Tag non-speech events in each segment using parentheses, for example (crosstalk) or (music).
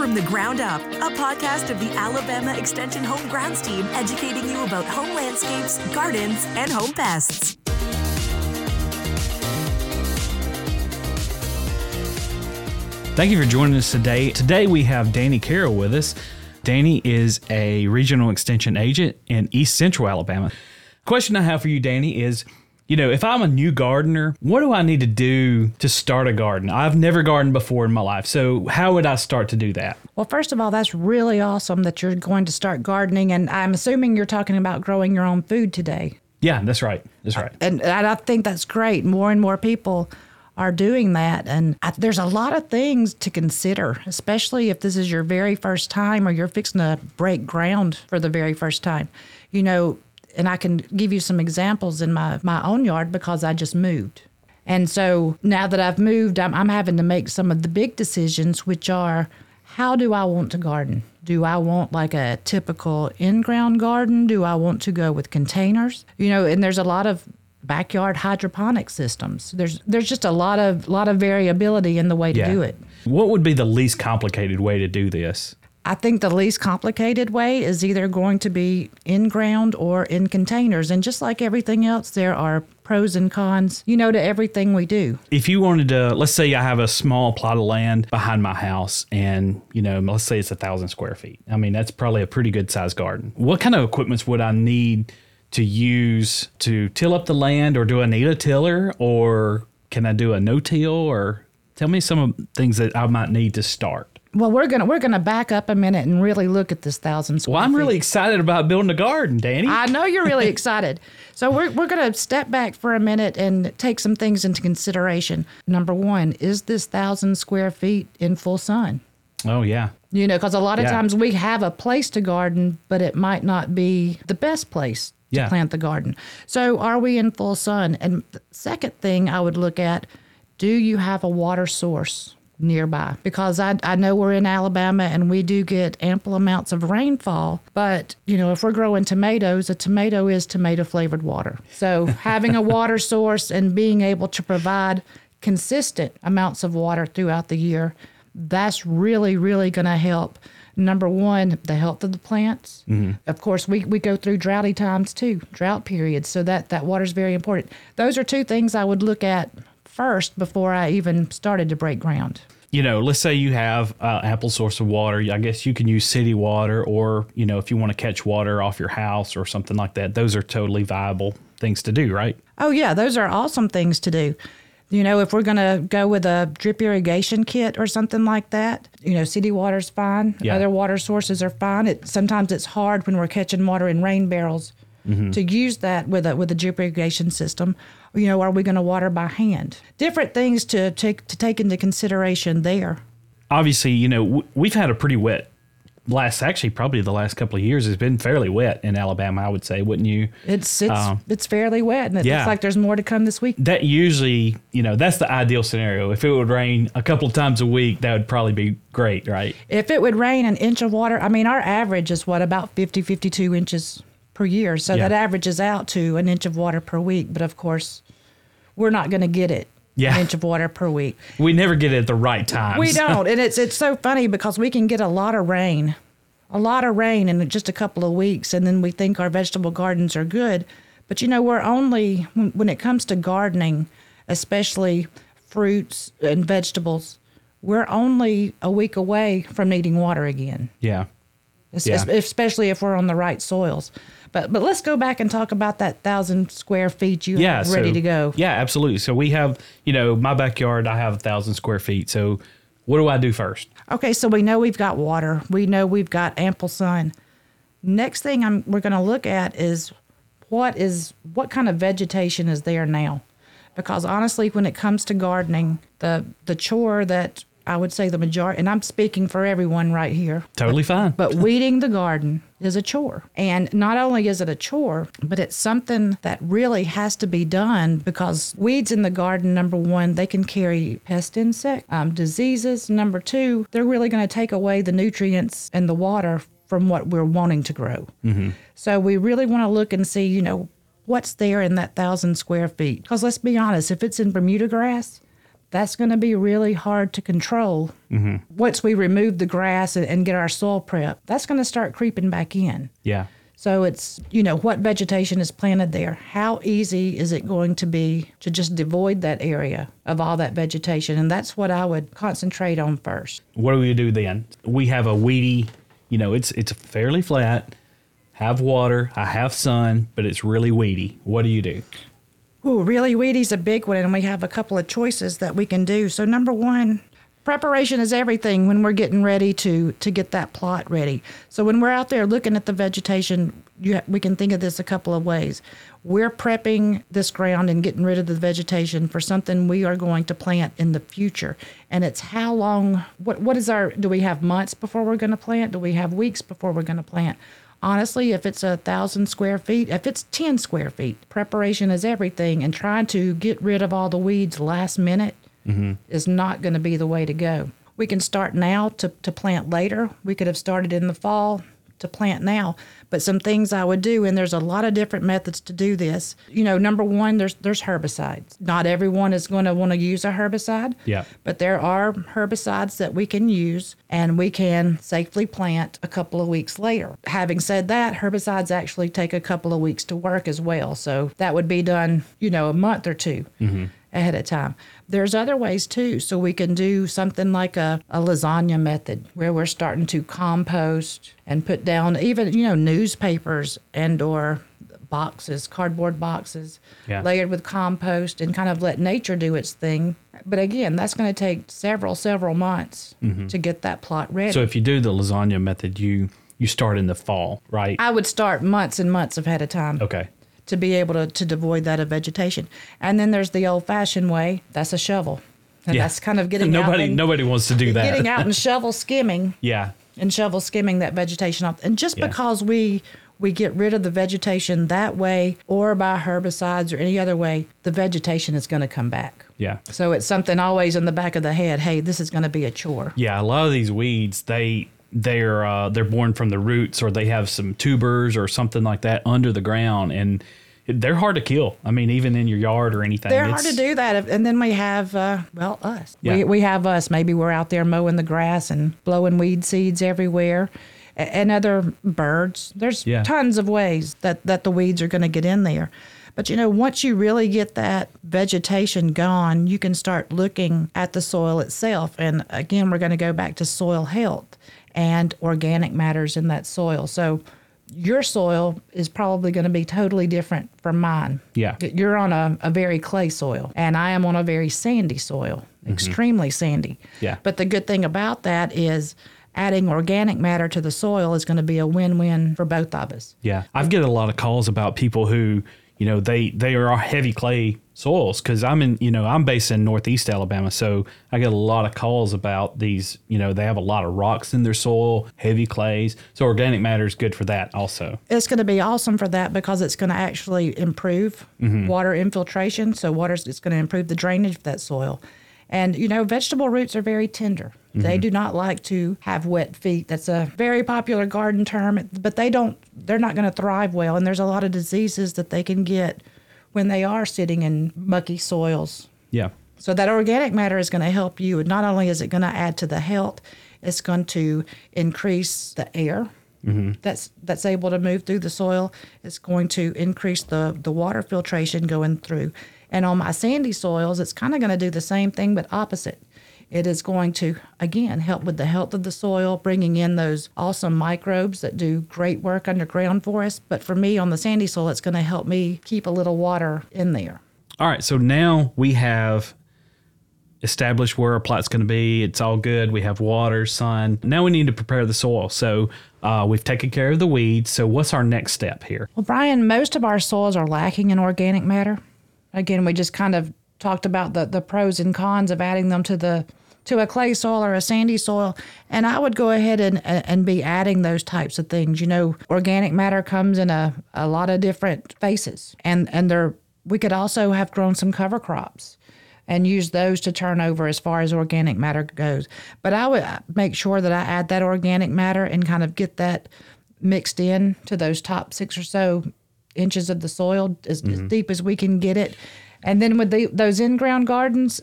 from the Ground Up, a podcast of the Alabama Extension Home Grounds team educating you about home landscapes, gardens, and home pests. Thank you for joining us today. Today we have Dani Carroll with us. Dani is a regional extension agent in East Central Alabama. Question I have for you, Dani, is you know, if I'm a new gardener, what do I need to do to start a garden? I've never gardened before in my life. So, how would I start to do that? Well, first of all, that's really awesome that you're going to start gardening. And I'm assuming you're talking about growing your own food today. Yeah, that's right. That's right. And, and I think that's great. More and more people are doing that. And I, there's a lot of things to consider, especially if this is your very first time or you're fixing to break ground for the very first time. You know, and I can give you some examples in my, my own yard because I just moved. And so now that I've moved, I'm, I'm having to make some of the big decisions, which are how do I want to garden? Do I want like a typical in ground garden? Do I want to go with containers? You know, and there's a lot of backyard hydroponic systems. There's there's just a lot of lot of variability in the way to Yeah. do it. What would be the least complicated way to do this? I think the least complicated way is either going to be in ground or in containers. And just like everything else, there are pros and cons, you know, to everything we do. If you wanted to, let's say I have a small plot of land behind my house and, you know, let's say it's a thousand square feet. I mean, that's probably a pretty good sized garden. What kind of equipments would I need to use to till up the land or do I need a tiller or can I do a no till or tell me some of things that I might need to start? Well, we're gonna we're gonna back up a minute and really look at this thousand square Well, I'm feet. really excited about building a garden, Dani. I know you're really (laughs) excited. So we're we're gonna step back for a minute and take some things into consideration. Number one, is this thousand square feet in full sun? oh, yeah. You know, because a lot of Yeah. times we have a place to garden, but it might not be the best place to Yeah. plant the garden. So, are we in full sun? And the second thing I would look at do you have a water source nearby? Because I, I know we're in Alabama and we do get ample amounts of rainfall, but, you know, if we're growing tomatoes, a tomato is tomato flavored water. So, (laughs) having a water source and being able to provide consistent amounts of water throughout the year that's really, really going to help. Number one, the health of the plants. Mm-hmm. Of course, we, we go through droughty times too, drought periods. So that, that water is very important. Those are two things I would look at first before I even started to break ground. you know, let's say you have uh, ample source of water. I guess you can use city water, or you know, if you want to catch water off your house or something like that. Those are totally viable things to do, right? Oh, yeah, those are awesome things to do. You know, if we're going to go with a drip irrigation kit or something like that, you know, city water's fine. Yeah. Other water sources are fine. It sometimes it's hard when we're catching water in rain barrels to use that with a with a drip irrigation system. You know, are we going to water by hand? Different things to take to take into consideration there. Obviously, you know, w- we've had a pretty wet last. Actually, probably the last couple of years has been fairly wet in Alabama. I would say, wouldn't you? It's it's Um, it's fairly wet, and it yeah. looks like there's more to come this week. That usually, you know, that's the ideal scenario. If it would rain a couple of times a week, that would probably be great, right? If it would rain an inch of water, I mean, our average is what, about 50, 52 inches per year. So Yeah. that averages out to an inch of water per week. But of course, we're not going to get it Yeah. an inch of water per week. We never get it at the right time. We don't. and it's, it's so (laughs) funny because we can get a lot of rain, a lot of rain in just a couple of weeks. And then we think our vegetable gardens are good. But you know, we're only, when, when it comes to gardening, especially fruits and vegetables, we're only a week away from needing water again. yeah. Yeah. especially if we're on the right soils. But but let's go back and talk about that thousand square feet you yeah, have ready so- to go. Yeah, absolutely. So we have, you know, my backyard. I have a thousand square feet. So what do I do first? Okay, so we know we've got water. We know we've got ample sun. Next thing I'm we're going to look at is what is what kind of vegetation is there now? Because honestly, when it comes to gardening, the the chore that I would say the majority, and I'm speaking for everyone right here, Totally fine. But weeding the garden is a chore. And not only is it a chore, but it's something that really has to be done because weeds in the garden, number one, they can carry pest insect um, diseases. Number two, they're really going to take away the nutrients and the water from what we're wanting to grow. So we really want to look and see, you know, what's there in that thousand square feet. Because let's be honest, if it's in Bermuda grass, that's going to be really hard to control. Mm-hmm. Once we remove the grass and, and get our soil prep, that's going to start creeping back in. Yeah. So it's, you know, what vegetation is planted there? How easy is it going to be to just devoid that area of all that vegetation? And that's what I would concentrate on first. What do we do then? We have a weedy, you know, it's it's fairly flat, have water, I have sun, but it's really weedy. What do you do? Ooh, really, weedy's a big one, and we have a couple of choices that we can do. So, number one, preparation is everything when we're getting ready to to get that plot ready. So, when we're out there looking at the vegetation, we can think of this a couple of ways. We're prepping this ground and getting rid of the vegetation for something we are going to plant in the future. And it's how long? What what is our? Do we have months before we're going to plant? Do we have weeks before we're going to plant? Honestly, if it's a thousand square feet, if it's 10 square feet, preparation is everything. And trying to get rid of all the weeds last minute mm-hmm. is not going to be the way to go. We can start now to, to plant later. We could have started in the fall to plant now. But some things I would do, and there's a lot of different methods to do this. You know, number one, there's there's herbicides. Not everyone is going to want to use a herbicide. Yeah. But there are herbicides that we can use and we can safely plant a couple of weeks later. Having said that, herbicides actually take a couple of weeks to work as well. So that would be done, you know, a month or 2 mm-hmm. Ahead of time. There's other ways too. So we can do something like a, a lasagna method where we're starting to compost and put down even, you know, newspapers and or boxes, cardboard boxes, Yeah. layered with compost and kind of let nature do its thing. But again, that's going to take several, several months mm-hmm. to get that plot ready. So if you do the lasagna method, you you start in the fall, right? I would start months and months ahead of time okay. To be able to, to devoid that of vegetation. And then there's the old fashioned way that's a shovel. And Yeah. that's kind of getting nobody out and, nobody wants to do that. getting out and (laughs) shovel skimming yeah. and shovel skimming that vegetation off. And just Yeah. because we we get rid of the vegetation that way or by herbicides or any other way, the vegetation is going to come back. Yeah. So it's something always in the back of the head. Hey, this is going to be a chore. Yeah, a lot of these weeds, they they're uh, they're born from the roots, or they have some tubers or something like that under the ground, and they're hard to kill. I mean, even in your yard or anything. They're hard to do that. And then we have, uh, well, us. Yeah. We, we have us. Maybe we're out there mowing the grass and blowing weed seeds everywhere. And other birds. There's Yeah. tons of ways that, that the weeds are going to get in there. But you know, once you really get that vegetation gone, you can start looking at the soil itself. And again, we're going to go back to soil health and organic matters in that soil. So your soil is probably going to be totally different from mine. Yeah. You're on a, a very clay soil, and I am on a very sandy soil, mm-hmm. extremely sandy. Yeah. But the good thing about that is adding organic matter to the soil is going to be a win win for both of us. Yeah, I've get a lot of calls about people who, you know, they they are heavy clay soils because I'm in, you know, I'm based in Northeast Alabama, so I get a lot of calls about these. You know, they have a lot of rocks in their soil, heavy clays. So organic matter is good for that also. It's going to be awesome for that because it's going to actually improve mm-hmm. water infiltration. So water's it's going to improve the drainage of that soil. And you know, vegetable roots are very tender. They mm-hmm. do not like to have wet feet. That's a very popular garden term, but they don't they're not going to thrive well and there's a lot of diseases that they can get when they are sitting in mucky soils. Yeah, So that organic matter is going to help you. And not only is it going to add to the health, it's going to increase the air mm-hmm. that's that's able to move through the soil. It's going to increase the the water filtration going through. And on my sandy soils, it's kind of going to do the same thing but opposite. It is going to again help with the health of the soil, bringing in those awesome microbes that do great work underground for us. But for me on the sandy soil, it's going to help me keep a little water in there. All right, so now we have established where our plot's going to be. It's all good. We have water, sun. Now we need to prepare the soil. So uh, we've taken care of the weeds. So what's our next step here? Well, Brian, most of our soils are lacking in organic matter. Again, we just kind of talked about the, the pros and cons of adding them to the to a clay soil or a sandy soil, and I would go ahead and and be adding those types of things. You know, organic matter comes in a, a lot of different faces, and and there we could also have grown some cover crops and use those to turn over as far as organic matter goes. But I would make sure that I add that organic matter and kind of get that mixed in to those top six or so inches of the soil as, as mm-hmm. deep as we can get it. And then with the, those in ground gardens,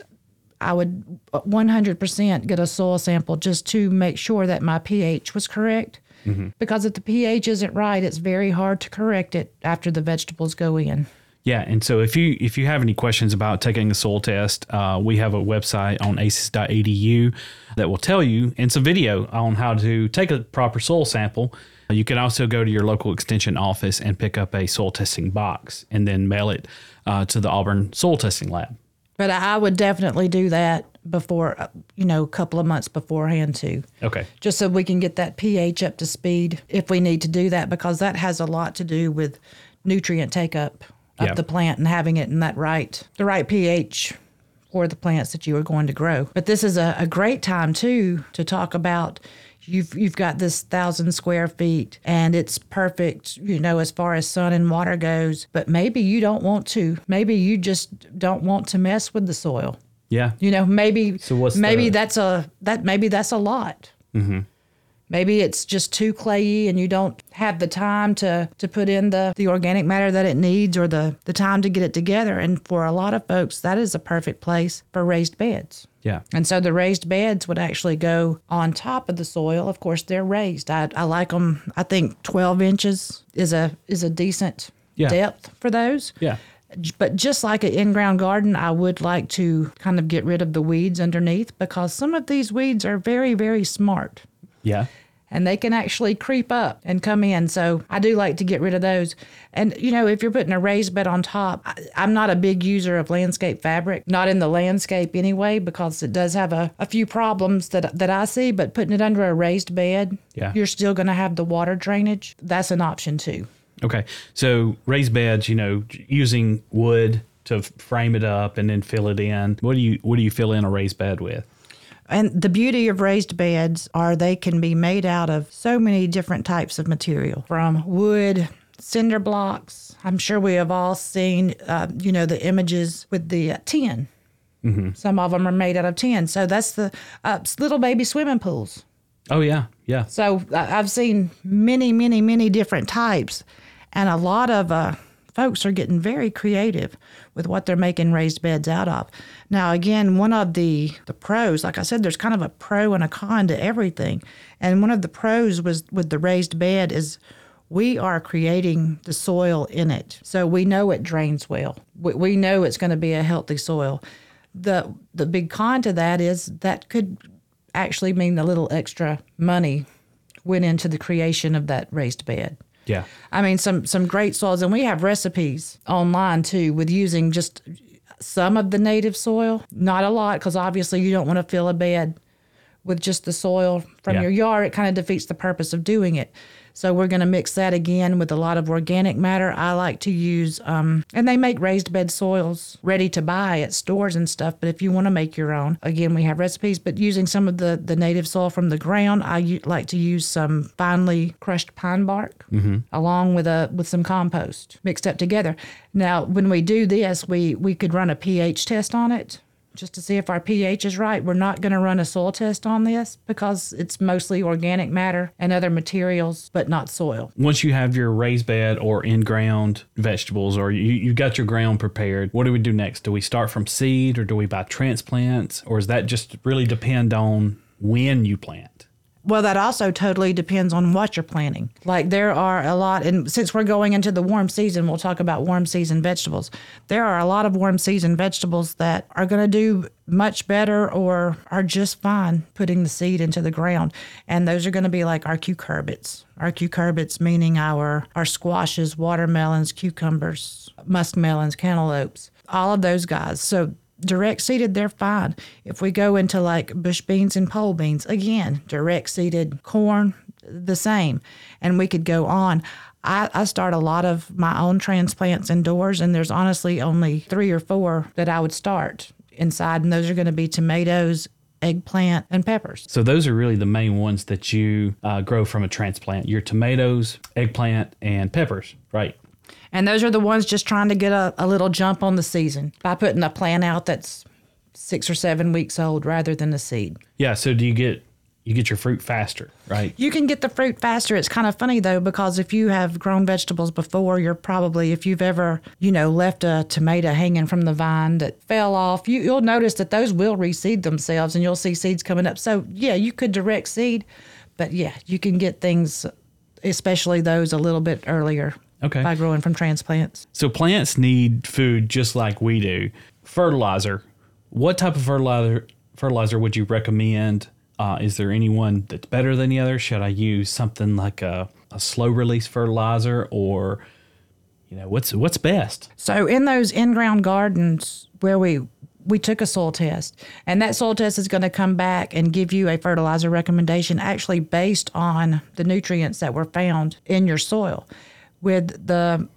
I would uh, 100% get a soil sample just to make sure that my pH was correct. Mm-hmm. Because if the pH isn't right, it's very hard to correct it after the vegetables go in. Yeah, and so if you if you have any questions about taking a soil test, uh, we have a website on aces.edu that will tell you, and some video on how to take a proper soil sample. You can also go to your local extension office and pick up a soil testing box and then mail it uh, to the Auburn Soil Testing Lab. But I would definitely do that before, uh, you know, a couple of months beforehand too. Okay. Just so we can get that pH up to speed if we need to do that, because that has a lot to do with nutrient take up of Yeah. the plant and having it in that right, the right pH for the plants that you are going to grow. But this is a, a great time too to talk about. You've you've got this thousand square feet and it's perfect, you know, as far as sun and water goes. But maybe you don't want to. Maybe you just don't want to mess with the soil. Yeah. You know, maybe So what's maybe the- that's a that maybe that's a lot. Mm-hmm. Maybe it's just too clayey, and you don't have the time to to put in the the organic matter that it needs, or the the time to get it together. And for a lot of folks, that is a perfect place for raised beds. Yeah. And so the raised beds would actually go on top of the soil. Of course, they're raised. I, I like them. I think 12 inches is a is a decent Yeah. depth for those. Yeah. But just like an in-ground garden, I would like to kind of get rid of the weeds underneath because some of these weeds are very, very smart Yeah. And they can actually creep up and come in. So I do like to get rid of those. And you know, if you're putting a raised bed on top, I, I'm not a big user of landscape fabric, not in the landscape anyway, because it does have a, a few problems that that I see. But putting it under a raised bed, Yeah. you're still going to have the water drainage. That's an option too. Okay. So raised beds, you know, using wood to frame it up and then fill it in. What do you what do you fill in a raised bed with? And the beauty of raised beds are they can be made out of so many different types of material, from wood, cinder blocks. I'm sure we have all seen, uh, you know, the images with the uh, tin. Some of them are made out of tin. So that's the uh, little baby swimming pools. Oh yeah. Yeah. So I- I've seen many, many, many different types, and a lot of uh, folks are getting very creative with what they're making raised beds out of. Now, again, one of the the pros, like I said, there's kind of a pro and a con to everything, and one of the pros was with the raised bed is. We are creating the soil in it, so we know it drains well. We, we know it's going to be a healthy soil. the The big con to that is that could actually mean a little extra money went into the creation of that raised bed. Yeah. I mean, some some great soils, and we have recipes online too with using just some of the native soil, not a lot, because obviously you don't want to fill a bed with just the soil from Yeah. your yard. It kind of defeats the purpose of doing it. So we're going to mix that again with a lot of organic matter. I like to use, um, and they make raised bed soils ready to buy at stores and stuff. But if you want to make your own, again, we have recipes. But using some of the the native soil from the ground, I u- like to use some finely crushed pine bark along with a with some compost mixed up together. Now, when we do this, we we could run a pH test on it just to see if our pH is right. We're not going to run a soil test on this because it's mostly organic matter and other materials, but not soil. Once you have your raised bed or in ground vegetables or you, you got your ground prepared, what do we do next? Do we start from seed or do we buy transplants? Or does that just really depend on when you plant? Well, that also totally depends on what you're planting. Like there are a lot, and since we're going into the warm season, we'll talk about warm season vegetables. There are a lot of warm season vegetables that are going to do much better or are just fine putting the seed into the ground. And those are going to be like our cucurbits. Our cucurbits meaning our our squashes, watermelons, cucumbers, muskmelons, cantaloupes, all of those guys. So direct seeded, they're fine. If we go into like bush beans and pole beans, again, direct seeded corn, the same. And we could go on. I, I start a lot of my own transplants indoors, and there's honestly only three or four that I would start inside, and those are going to be tomatoes, eggplant, and peppers. So those are really the main ones that you uh, grow from a transplant. Your tomatoes, eggplant, and peppers, right? And those are the ones just trying to get a, a little jump on the season by putting a plant out that's six or seven weeks old rather than a seed. Yeah. So do you get you get your fruit faster, right? You can get the fruit faster. It's kind of funny though, because if you have grown vegetables before, you're probably, if you've ever, you know, left a tomato hanging from the vine that fell off, you, you'll notice that those will reseed themselves and you'll see seeds coming up. So, yeah, you could direct seed, but yeah, you can get things, especially those a little bit earlier Okay. by growing from transplants. So plants need food just like we do. Fertilizer. What type of fertilizer fertilizer would you recommend? Uh, is there anyone that's better than the other? Should I use something like a, a slow release fertilizer or you know what's what's best? So in those in-ground gardens where we we took a soil test, and that soil test is going to come back and give you a fertilizer recommendation actually based on the nutrients that were found in your soil. With the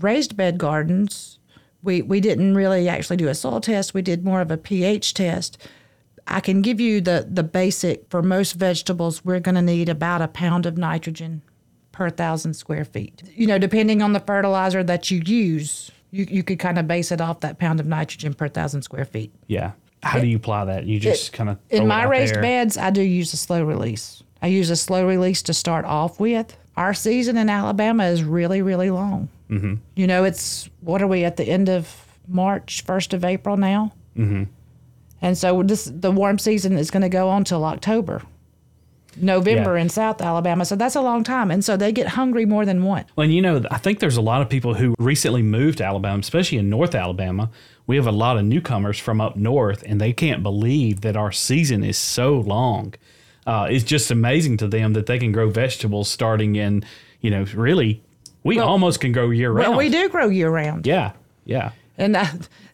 raised bed gardens, we we didn't really actually do a soil test. We did more of a pH test. I can give you the the basic for most vegetables. We're going to need about a pound of nitrogen per thousand square feet. You know, depending on the fertilizer that you use, you, you could kind of base it off that pound of nitrogen per thousand square feet. Yeah. How do you apply that? You just kind of In my raised beds, I do use a slow release. I use a slow release to start off with. Our season in Alabama is really, really long. Mm-hmm. You know, it's what are we at the end of March, first of April now? Mm-hmm. And so this the warm season is going to go on till October, November Yeah. in South Alabama. So that's a long time, and so they get hungry more than once. Well, and you know, I think there's a lot of people who recently moved to Alabama, especially in North Alabama. We have a lot of newcomers from up north, and they can't believe that our season is so long. Uh, it's just amazing to them that they can grow vegetables starting in, you know, really, we Well- almost can grow year round. Well, we do grow year round. Yeah, yeah, And uh,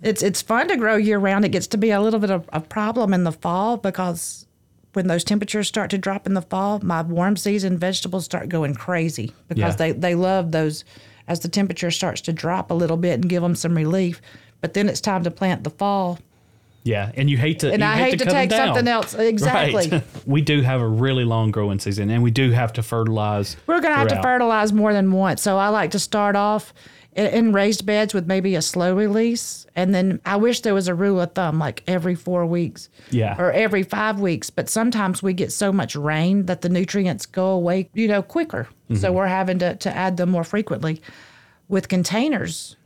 it's it's fun to grow year round. It gets to be a little bit of a problem in the fall because when those temperatures start to drop in the fall, my warm season vegetables start going crazy because Yeah. they, they love those as the temperature starts to drop a little bit and give them some relief. But then it's time to plant the fall. Yeah. And you hate to, And I hate to cut them take something else. Exactly. Right. (laughs) we do have a really long growing season, and we do have to fertilize. We're going to have to fertilize more than once. So I like to start off in, in raised beds with maybe a slow release. And then I wish there was a rule of thumb, like every four weeks Yeah. or every five weeks. But sometimes we get so much rain that the nutrients go away, you know, quicker. Mm-hmm. So we're having to, to add them more frequently. With containers,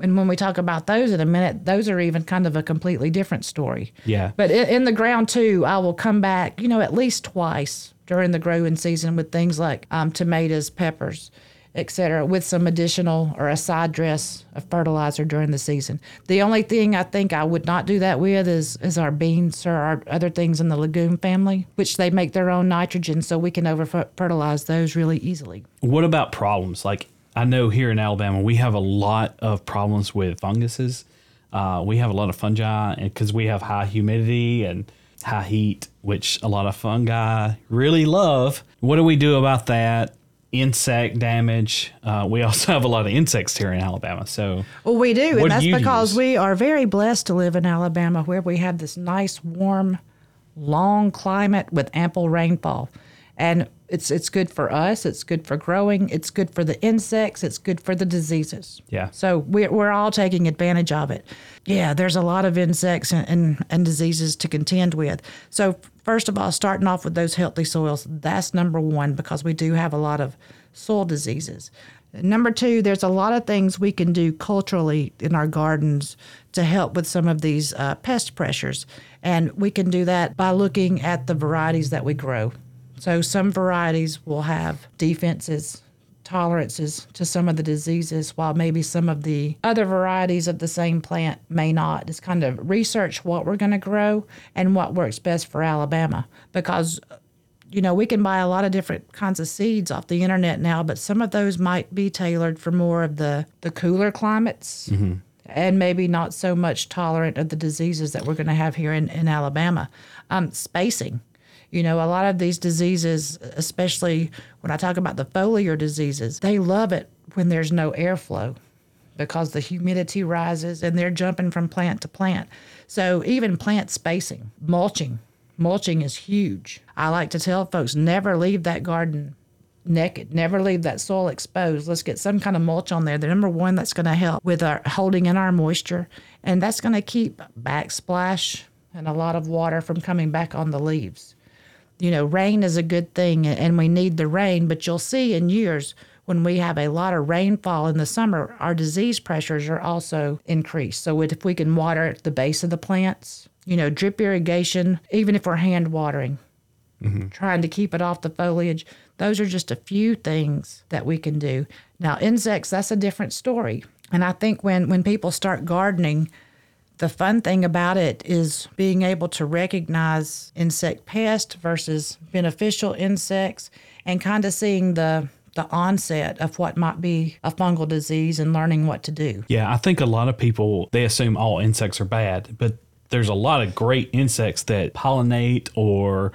and when we talk about those in a minute, those are even kind of a completely different story. Yeah. But in, in the ground too, I will come back, you know, at least twice during the growing season with things like um, tomatoes, peppers, et cetera, with some additional or a side dress of fertilizer during the season. The only thing I think I would not do that with is is our beans or our other things in the legume family, which they make their own nitrogen, so we can over fertilize those really easily. What about problems? Like I know here in Alabama, we have a lot of problems with funguses. Uh, we have a lot of fungi, because we have high humidity and high heat, which a lot of fungi really love. What do we do about that? Insect damage. Uh, we (laughs) also have a lot of insects here in Alabama. So Well, we do, and that's you because use? we are very blessed to live in Alabama, where we have this nice, warm, long climate with ample rainfall, and it's it's good for us. It's good for growing. It's good for the insects. It's good for the diseases. Yeah. So we're we're all taking advantage of it. Yeah, there's a lot of insects and, and, and diseases to contend with. So first of all, starting off with those healthy soils, that's number one because we do have a lot of soil diseases. Number two, there's a lot of things we can do culturally in our gardens to help with some of these uh, pest pressures. And we can do that by looking at the varieties that we grow. So some varieties will have defenses, tolerances to some of the diseases, while maybe some of the other varieties of the same plant may not. It's kind of research what we're going to grow and what works best for Alabama because you know, we can buy a lot of different kinds of seeds off the internet now, but some of those might be tailored for more of the, the cooler climates and maybe not so much tolerant of the diseases that we're going to have here in, in Alabama. Um, spacing. You know, a lot of these diseases, especially when I talk about the foliar diseases, they love it when there's no airflow because the humidity rises and they're jumping from plant to plant. So even plant spacing, mulching, mulching is huge. I like to tell folks never leave that garden naked, never leave that soil exposed. Let's get some kind of mulch on there. The number one that's going to help with our holding in our moisture, and that's going to keep backsplash and a lot of water from coming back on the leaves. You know, rain is a good thing and we need the rain, but you'll see in years when we have a lot of rainfall in the summer, our disease pressures are also increased. So if we can water at the base of the plants, you know, drip irrigation, even if we're hand watering, mm-hmm. trying to keep it off the foliage, those are just a few things that we can do. Now, insects, that's a different story. And I think when, when people start gardening, the fun thing about it is being able to recognize insect pest versus beneficial insects and kind of seeing the the onset of what might be a fungal disease and learning what to do. Yeah, I think a lot of people they assume all insects are bad, but there's a lot of great insects that pollinate or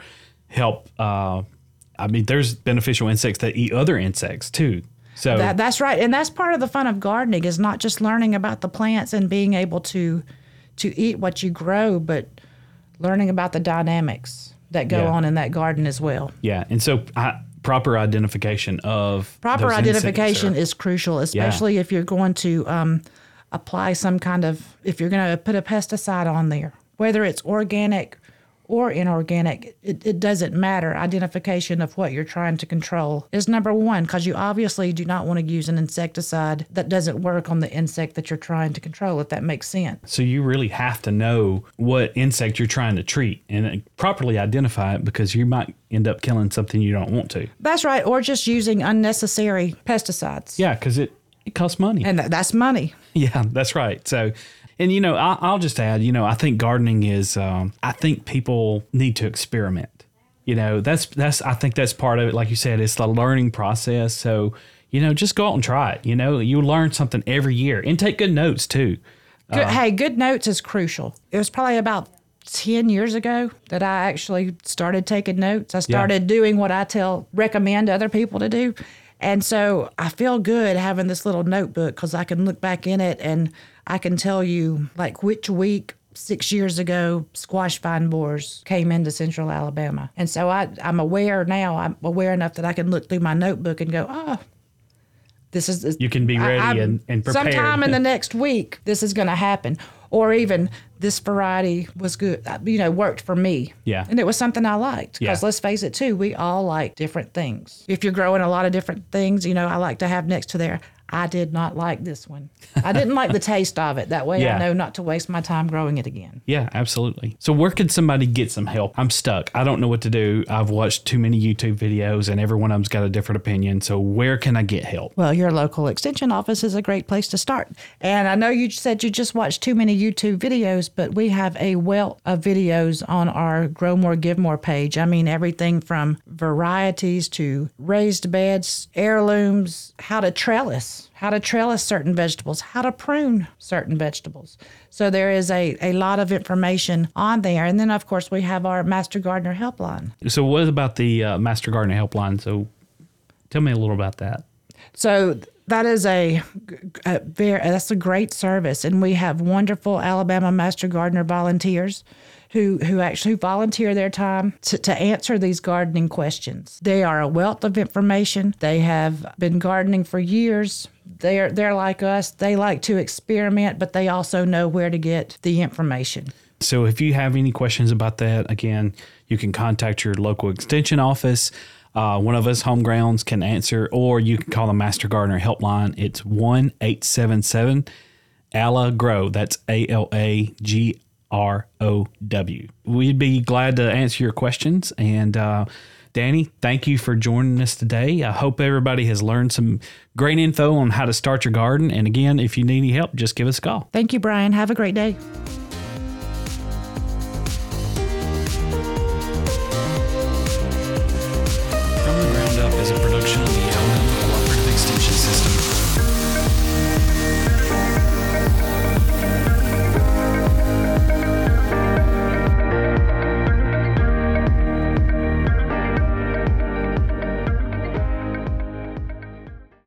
help uh, I mean there's beneficial insects that eat other insects too. So that, that's right. And that's part of the fun of gardening is not just learning about the plants and being able to to eat what you grow, but learning about the dynamics that go yeah. on in that garden as well. Yeah, and so I, proper identification of proper identification is crucial, especially yeah. if you're going to um, apply some kind of if you're going to put a pesticide on there, whether it's organic or inorganic, it, it doesn't matter. Identification of what you're trying to control is number one because you obviously do not want to use an insecticide that doesn't work on the insect that you're trying to control, if that makes sense. So you really have to know what insect you're trying to treat and uh, properly identify it because you might end up killing something you don't want to. That's right. Or just using unnecessary pesticides. Yeah, because it, it costs money. And that's money. Yeah, that's right. So and you know, I, will just add, you know, I think gardening is. Um, I think people need to experiment. You know, that's that's. I think that's part of it. Like you said, it's the learning process. So you know, just go out and try it. You know, you learn something every year, and take good notes too. Good, uh, hey, good notes is crucial. It was probably about 10 years ago that I actually started taking notes. I started yeah. doing what I tell recommend other people to do. And so I feel good having this little notebook because I can look back in it and I can tell you like which week six years ago squash vine borers came into central Alabama. And so I, I'm aware now, I'm aware enough that I can look through my notebook and go, oh, this is. You can be ready I, and, and prepared. Sometime in the (laughs) next week, this is going to happen. Or even this variety was good, uh, you know, worked for me. Yeah. And it was something I liked. Because yeah. let's face it, too, we all like different things. If you're growing a lot of different things, you know, I like to have next to there, I did not like this one. I didn't like the taste of it. That way yeah. I know not to waste my time growing it again. Yeah, absolutely. So where can somebody get some help? I'm stuck. I don't know what to do. I've watched too many YouTube videos and every one of them's got a different opinion. So where can I get help? Well, your local extension office is a great place to start. And I know you said you just watched too many YouTube videos, but we have a wealth of videos on our Grow More Give More page. I mean everything from varieties to raised beds, heirlooms, how to trellis how to trellis certain vegetables, how to prune certain vegetables. So there is a, a lot of information on there. And then, of course, we have our Master Gardener helpline. So, what about the uh, Master Gardener helpline? So, tell me a little about that. So, that is a, a very that's a great service, and we have wonderful Alabama Master Gardener volunteers who who actually volunteer their time to, to answer these gardening questions. They are a wealth of information. They have been gardening for years they're they're like us. They like to experiment, but they also know where to get the information. So if you have any questions about that, again, you can contact your local extension office. Uh, one of us home grounds can answer, or you can call the Master Gardener helpline. It's one eight seven seven ALA Grow. That's A L A G R O W. We'd be glad to answer your questions and. Uh, Dani, thank you for joining us today. I hope everybody has learned some great info on how to start your garden. And again, if you need any help, just give us a call. Thank you, Brian. Have a great day.